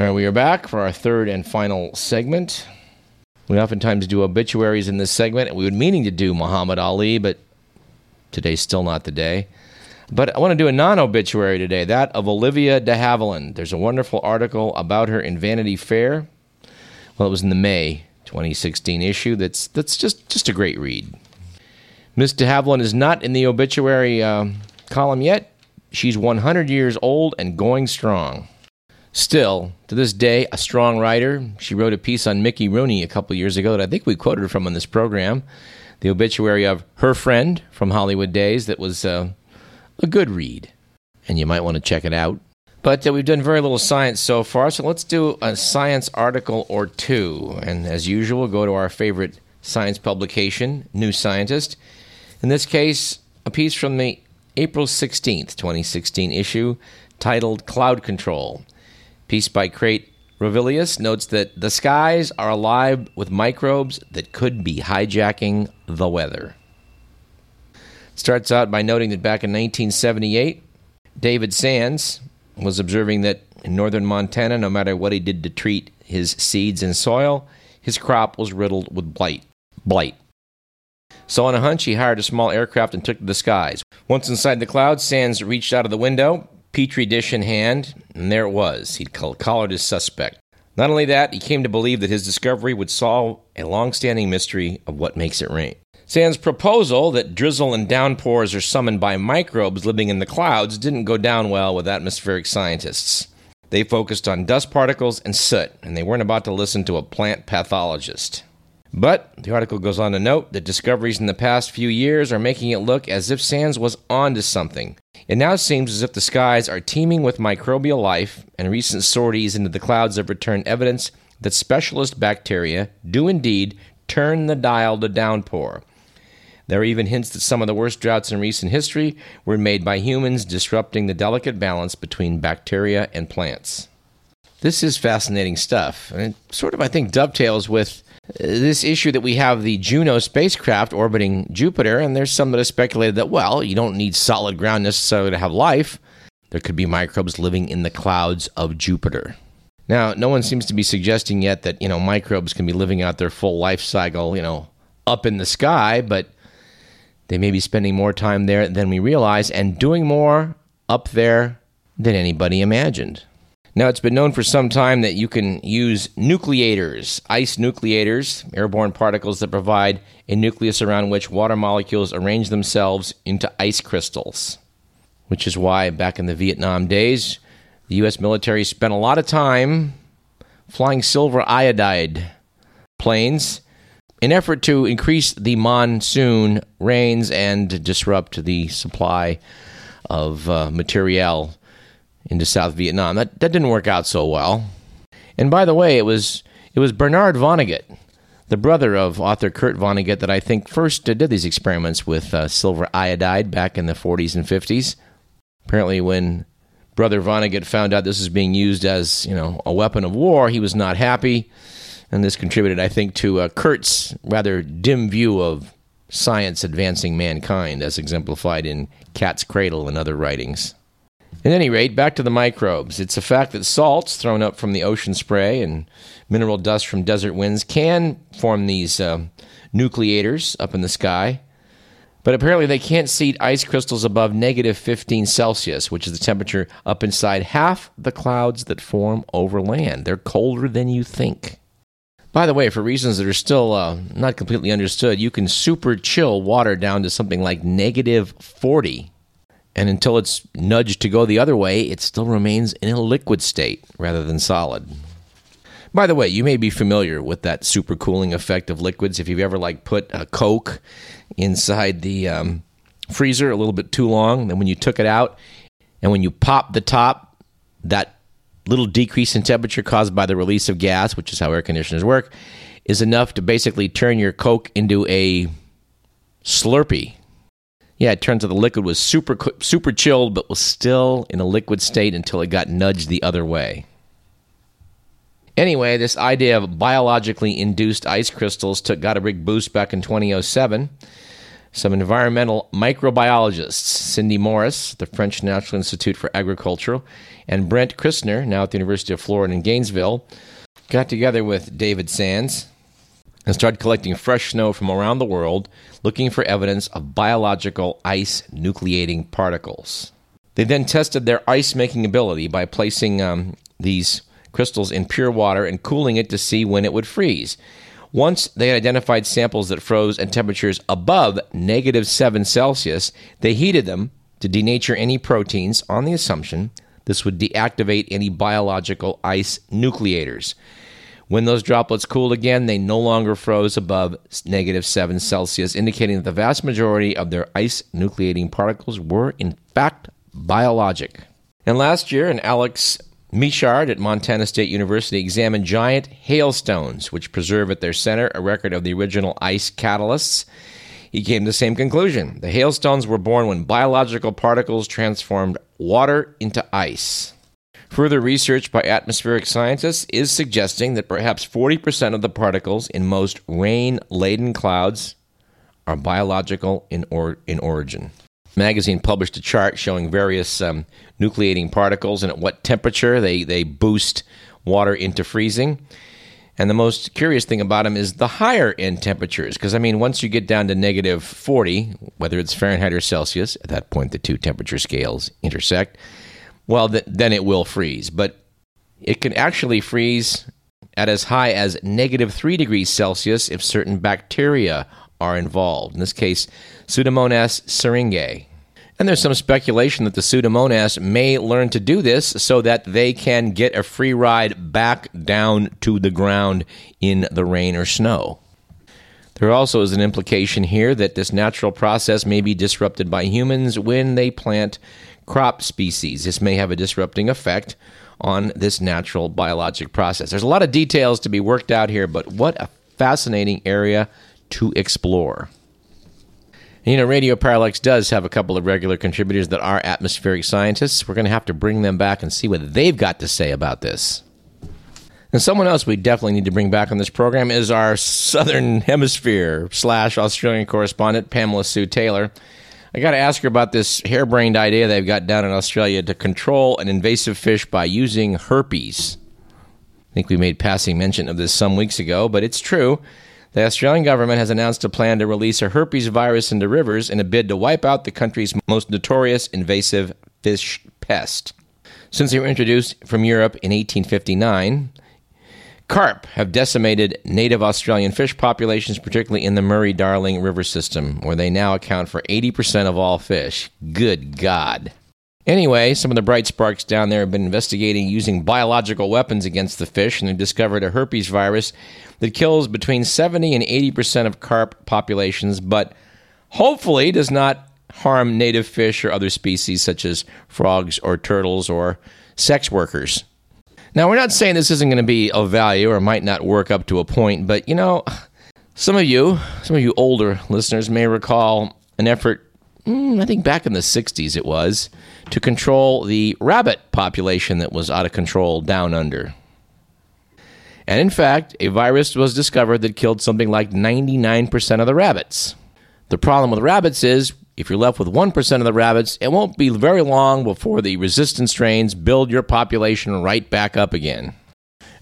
All right, we are back for our third and final segment. We oftentimes do obituaries in this segment, and we were meaning to do Muhammad Ali, but today's still not the day. But I want to do a non obituary today, that of Olivia de Havilland. There's a wonderful article about her in Vanity Fair. Well, it was in the May 2016 issue. That's, that's just, just a great read. Miss de Havilland is not in the obituary uh, column yet. She's 100 years old and going strong. Still, to this day, a strong writer. She wrote a piece on Mickey Rooney a couple years ago that I think we quoted from on this program. The obituary of her friend from Hollywood Days that was uh, a good read, and you might want to check it out. But uh, we've done very little science so far, so let's do a science article or two. And as usual, go to our favorite science publication, New Scientist. In this case, a piece from the April 16th, 2016 issue titled Cloud Control. Piece by Kate Ravilious notes that the skies are alive with microbes that could be hijacking the weather. Starts out by noting that back in 1978, David Sands was observing that in northern Montana, no matter what he did to treat his seeds and soil, his crop was riddled with blight. Blight. So, on a hunch, he hired a small aircraft and took to the skies. Once inside the clouds, Sands reached out of the window, petri dish in hand, and there it was. He'd collared his suspect. Not only that, he came to believe that his discovery would solve a long standing mystery of what makes it rain. Sands' proposal that drizzle and downpours are summoned by microbes living in the clouds didn't go down well with atmospheric scientists. They focused on dust particles and soot, and they weren't about to listen to a plant pathologist. But the article goes on to note that discoveries in the past few years are making it look as if Sands was onto something. It now seems as if the skies are teeming with microbial life, and recent sorties into the clouds have returned evidence that specialist bacteria do indeed turn the dial to downpour. There are even hints that some of the worst droughts in recent history were made by humans, disrupting the delicate balance between bacteria and plants. This is fascinating stuff, and it sort of, I think, dovetails with this issue that we have the Juno spacecraft orbiting Jupiter, and there's some that have speculated that, well, you don't need solid ground necessarily to have life. There could be microbes living in the clouds of Jupiter. Now, no one seems to be suggesting yet that, you know, microbes can be living out their full life cycle, you know, up in the sky, but they may be spending more time there than we realize and doing more up there than anybody imagined. Now, it's been known for some time that you can use nucleators, ice nucleators, airborne particles that provide a nucleus around which water molecules arrange themselves into ice crystals. Which is why, back in the Vietnam days, the U.S. military spent a lot of time flying silver iodide planes in effort to increase the monsoon rains and disrupt the supply of uh, materiel into South Vietnam. That that didn't work out so well. And by the way, it was it was Bernard Vonnegut, the brother of author Kurt Vonnegut, that I think first did these experiments with uh, silver iodide back in the 40s and 50s. Apparently, when brother Vonnegut found out this was being used as you know a weapon of war, he was not happy and this contributed, I think, to uh, Kurt's rather dim view of science advancing mankind, as exemplified in Cat's Cradle and other writings. At any rate, back to the microbes. It's a fact that salts thrown up from the ocean spray and mineral dust from desert winds can form these uh, nucleators up in the sky. But apparently, they can't seed ice crystals above negative 15 Celsius, which is the temperature up inside half the clouds that form over land. They're colder than you think. By the way, for reasons that are still uh, not completely understood, you can super chill water down to something like negative 40. And until it's nudged to go the other way, it still remains in a liquid state rather than solid. By the way, you may be familiar with that super cooling effect of liquids. If you've ever like put a Coke inside the um, freezer a little bit too long, then when you took it out and when you pop the top, that little decrease in temperature caused by the release of gas, which is how air conditioners work, is enough to basically turn your Coke into a Slurpee. Yeah, it turns out the liquid was super super chilled, but was still in a liquid state until it got nudged the other way. Anyway, this idea of biologically induced ice crystals took got a big boost back in 2007. some environmental microbiologists, Cindy Morris, the French National Institute for Agriculture, and Brent Christner, now at the University of Florida in Gainesville, got together with David Sands and started collecting fresh snow from around the world looking for evidence of biological ice nucleating particles. They then tested their ice making ability by placing um, these crystals in pure water and cooling it to see when it would freeze. Once they had identified samples that froze at temperatures above negative 7 Celsius, they heated them to denature any proteins on the assumption this would deactivate any biological ice nucleators. When those droplets cooled again, they no longer froze above negative 7 Celsius, indicating that the vast majority of their ice nucleating particles were, in fact, biologic. And last year, an Alex Michaud at Montana State University examined giant hailstones, which preserve at their center a record of the original ice catalysts. He came to the same conclusion. The hailstones were born when biological particles transformed water into ice. Further research by atmospheric scientists is suggesting that perhaps 40% of the particles in most rain laden clouds are biological in, or- in origin magazine published a chart showing various um, nucleating particles and at what temperature they, they boost water into freezing. And the most curious thing about them is the higher end temperatures. Because, I mean, once you get down to negative 40, whether it's Fahrenheit or Celsius, at that point the two temperature scales intersect, well, th- then it will freeze. But it can actually freeze at as high as negative 3 degrees Celsius if certain bacteria are involved. In this case, Pseudomonas syringae. And there's some speculation that the Pseudomonas may learn to do this so that they can get a free ride back down to the ground in the rain or snow. There also is an implication here that this natural process may be disrupted by humans when they plant crop species. This may have a disrupting effect on this natural biologic process. There's a lot of details to be worked out here, but what a fascinating area to explore. And, you know, Radio Parallax does have a couple of regular contributors that are atmospheric scientists. We're going to have to bring them back and see what they've got to say about this. And someone else we definitely need to bring back on this program is our Southern Hemisphere slash Australian correspondent, Pamela Sue Taylor. I got to ask her about this harebrained idea they've got down in Australia to control an invasive fish by using herpes. I think we made passing mention of this some weeks ago, but it's true. The Australian government has announced a plan to release a herpes virus into rivers in a bid to wipe out the country's most notorious invasive fish pest. Since they were introduced from Europe in 1859, carp have decimated native Australian fish populations, particularly in the Murray Darling River system, where they now account for 80% of all fish. Good God. Anyway, some of the bright sparks down there have been investigating using biological weapons against the fish, and they've discovered a herpes virus that kills between 70 and 80 percent of carp populations, but hopefully does not harm native fish or other species such as frogs or turtles or sex workers. Now, we're not saying this isn't going to be of value or might not work up to a point, but you know, some of you, some of you older listeners may recall an effort mm, I think back in the 60s it was, to control the rabbit population that was out of control down under. And in fact, a virus was discovered that killed something like 99% of the rabbits. The problem with rabbits is if you're left with 1% of the rabbits, it won't be very long before the resistant strains build your population right back up again.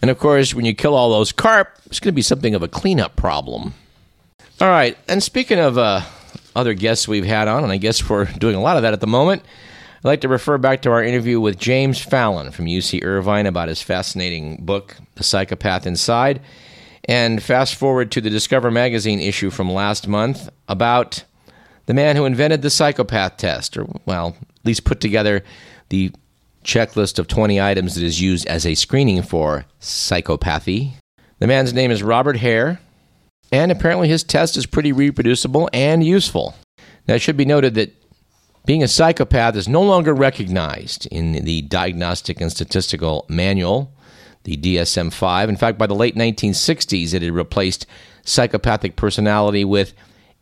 And of course, when you kill all those carp, it's going to be something of a cleanup problem. All right, and speaking of uh, other guests we've had on, and I guess we're doing a lot of that at the moment. I'd like to refer back to our interview with James Fallon from UC Irvine about his fascinating book, The Psychopath Inside. And fast forward to the Discover magazine issue from last month about the man who invented the psychopath test, or, well, at least put together the checklist of 20 items that is used as a screening for psychopathy. The man's name is Robert Hare, and apparently his test is pretty reproducible and useful. Now, it should be noted that being a psychopath is no longer recognized in the Diagnostic and Statistical Manual, the DSM 5. In fact, by the late 1960s, it had replaced psychopathic personality with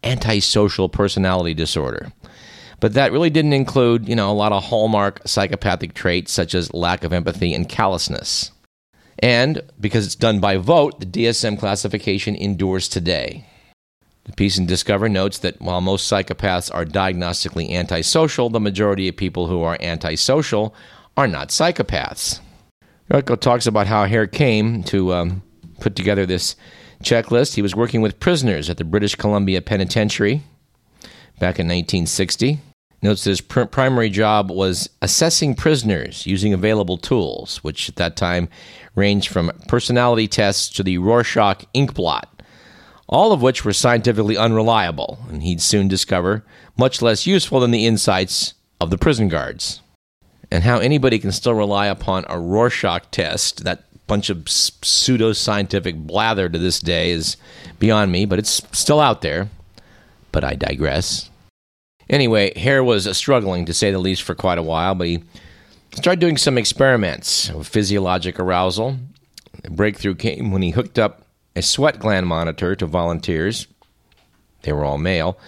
antisocial personality disorder. But that really didn't include, you know, a lot of hallmark psychopathic traits such as lack of empathy and callousness. And because it's done by vote, the DSM classification endures today. The piece in Discover notes that while most psychopaths are diagnostically antisocial, the majority of people who are antisocial are not psychopaths. The talks about how Hare came to um, put together this checklist. He was working with prisoners at the British Columbia Penitentiary back in 1960. Notes that his pr- primary job was assessing prisoners using available tools, which at that time ranged from personality tests to the Rorschach ink blot, all of which were scientifically unreliable, and he'd soon discover much less useful than the insights of the prison guards. And how anybody can still rely upon a Rorschach test, that bunch of pseudo scientific blather to this day, is beyond me, but it's still out there. But I digress. Anyway, Hare was uh, struggling, to say the least, for quite a while, but he started doing some experiments of physiologic arousal. Breakthrough came when he hooked up a sweat gland monitor to volunteers. They were all male.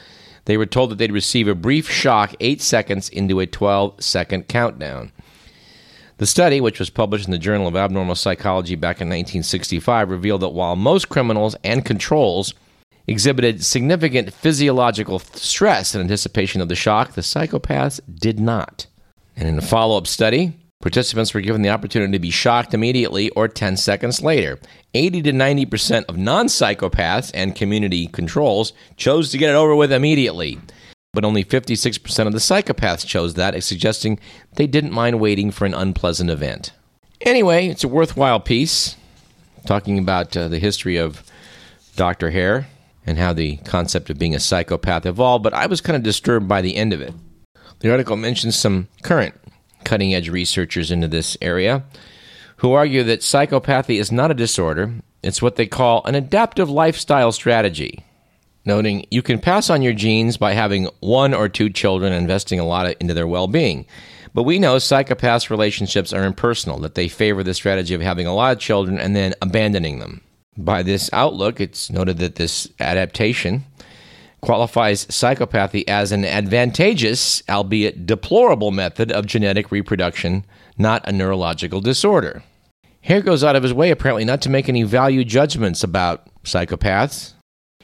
They were told that they'd receive a brief shock eight seconds into a 12 second countdown. The study, which was published in the Journal of Abnormal Psychology back in 1965, revealed that while most criminals and controls exhibited significant physiological stress in anticipation of the shock, the psychopaths did not. And in a follow up study, participants were given the opportunity to be shocked immediately or 10 seconds later. 80 to 90% of non psychopaths and community controls chose to get it over with immediately. But only 56% of the psychopaths chose that, suggesting they didn't mind waiting for an unpleasant event. Anyway, it's a worthwhile piece talking about uh, the history of Dr. Hare and how the concept of being a psychopath evolved, but I was kind of disturbed by the end of it. The article mentions some current cutting edge researchers into this area who argue that psychopathy is not a disorder, it's what they call an adaptive lifestyle strategy. Noting you can pass on your genes by having one or two children and investing a lot into their well being. But we know psychopaths' relationships are impersonal, that they favor the strategy of having a lot of children and then abandoning them. By this outlook, it's noted that this adaptation qualifies psychopathy as an advantageous, albeit deplorable, method of genetic reproduction, not a neurological disorder. Hare goes out of his way, apparently, not to make any value judgments about psychopaths.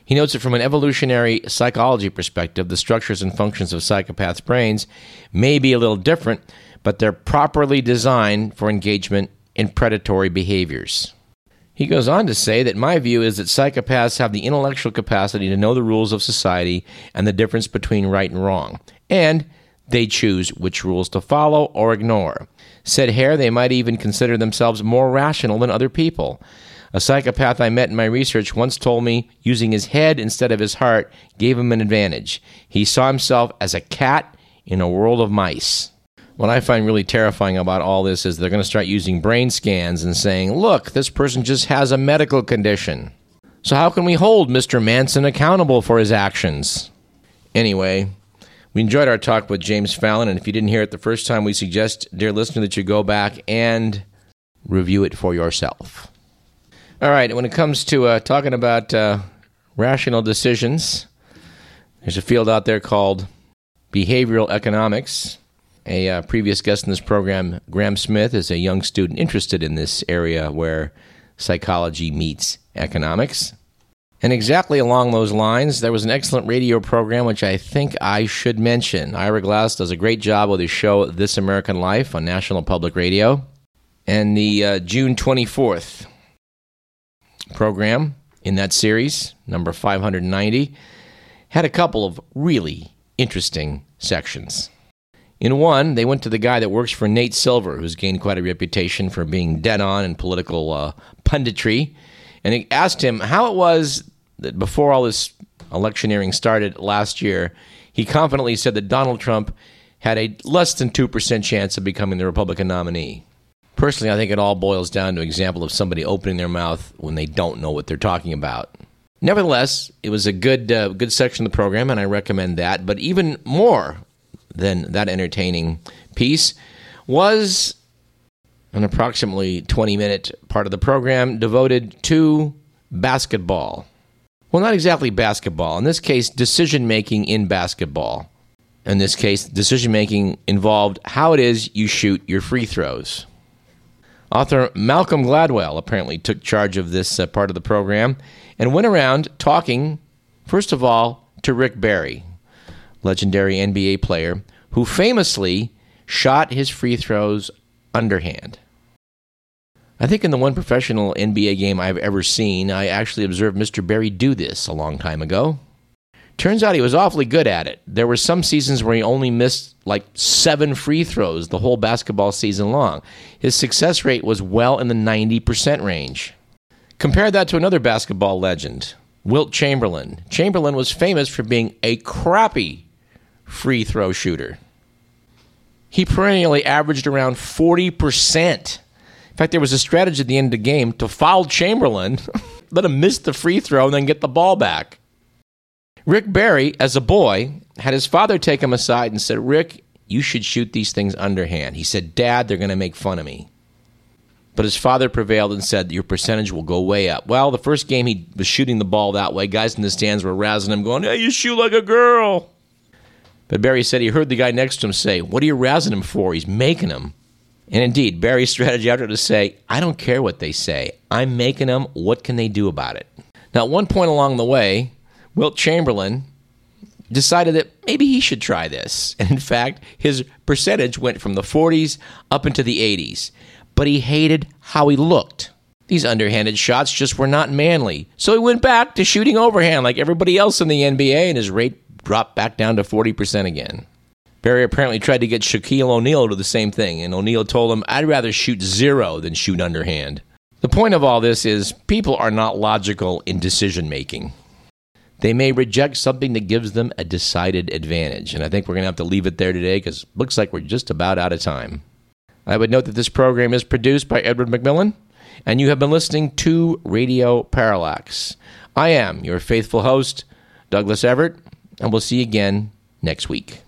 He notes that from an evolutionary psychology perspective, the structures and functions of psychopaths' brains may be a little different, but they're properly designed for engagement in predatory behaviors. He goes on to say that my view is that psychopaths have the intellectual capacity to know the rules of society and the difference between right and wrong, and they choose which rules to follow or ignore. Said Hare, they might even consider themselves more rational than other people. A psychopath I met in my research once told me using his head instead of his heart gave him an advantage. He saw himself as a cat in a world of mice. What I find really terrifying about all this is they're going to start using brain scans and saying, look, this person just has a medical condition. So, how can we hold Mr. Manson accountable for his actions? Anyway, we enjoyed our talk with James Fallon, and if you didn't hear it the first time, we suggest, dear listener, that you go back and review it for yourself. All right, when it comes to uh, talking about uh, rational decisions, there's a field out there called behavioral economics. A uh, previous guest in this program, Graham Smith, is a young student interested in this area where psychology meets economics. And exactly along those lines, there was an excellent radio program which I think I should mention. Ira Glass does a great job with his show This American Life on National Public Radio. And the uh, June 24th program in that series, number 590, had a couple of really interesting sections. In one, they went to the guy that works for Nate Silver, who's gained quite a reputation for being dead on in political uh, punditry, and he asked him how it was that before all this electioneering started last year, he confidently said that Donald Trump had a less than 2% chance of becoming the Republican nominee. Personally, I think it all boils down to an example of somebody opening their mouth when they don't know what they're talking about. Nevertheless, it was a good uh, good section of the program, and I recommend that. But even more than that entertaining piece was an approximately 20 minute part of the program devoted to basketball. Well, not exactly basketball. In this case, decision making in basketball. In this case, decision making involved how it is you shoot your free throws. Author Malcolm Gladwell apparently took charge of this uh, part of the program and went around talking First of all, to Rick Barry, legendary NBA player, who famously shot his free throws underhand. I think in the one professional NBA game I've ever seen, I actually observed Mr. Barry do this a long time ago. Turns out he was awfully good at it. There were some seasons where he only missed like seven free throws the whole basketball season long. His success rate was well in the 90% range. Compare that to another basketball legend, Wilt Chamberlain. Chamberlain was famous for being a crappy free throw shooter. He perennially averaged around 40%. In fact, there was a strategy at the end of the game to foul Chamberlain, let him miss the free throw, and then get the ball back. Rick Barry, as a boy, had his father take him aside and said, Rick, you should shoot these things underhand. He said, Dad, they're going to make fun of me. But his father prevailed and said, Your percentage will go way up. Well, the first game he was shooting the ball that way. Guys in the stands were razzing him, going, Hey, you shoot like a girl. But Barry said he heard the guy next to him say, What are you razzing him for? He's making him. And indeed, Barry's strategy after to say, I don't care what they say. I'm making them. What can they do about it? Now, at one point along the way, Wilt Chamberlain decided that maybe he should try this. And in fact, his percentage went from the 40s up into the 80s. But he hated how he looked. These underhanded shots just were not manly. So he went back to shooting overhand like everybody else in the NBA, and his rate dropped back down to 40% again. Barry apparently tried to get Shaquille O'Neal to the same thing, and O'Neal told him, I'd rather shoot zero than shoot underhand. The point of all this is people are not logical in decision making. They may reject something that gives them a decided advantage, and I think we're going to have to leave it there today because it looks like we're just about out of time. I would note that this program is produced by Edward McMillan, and you have been listening to Radio Parallax. I am your faithful host, Douglas Everett, and we'll see you again next week.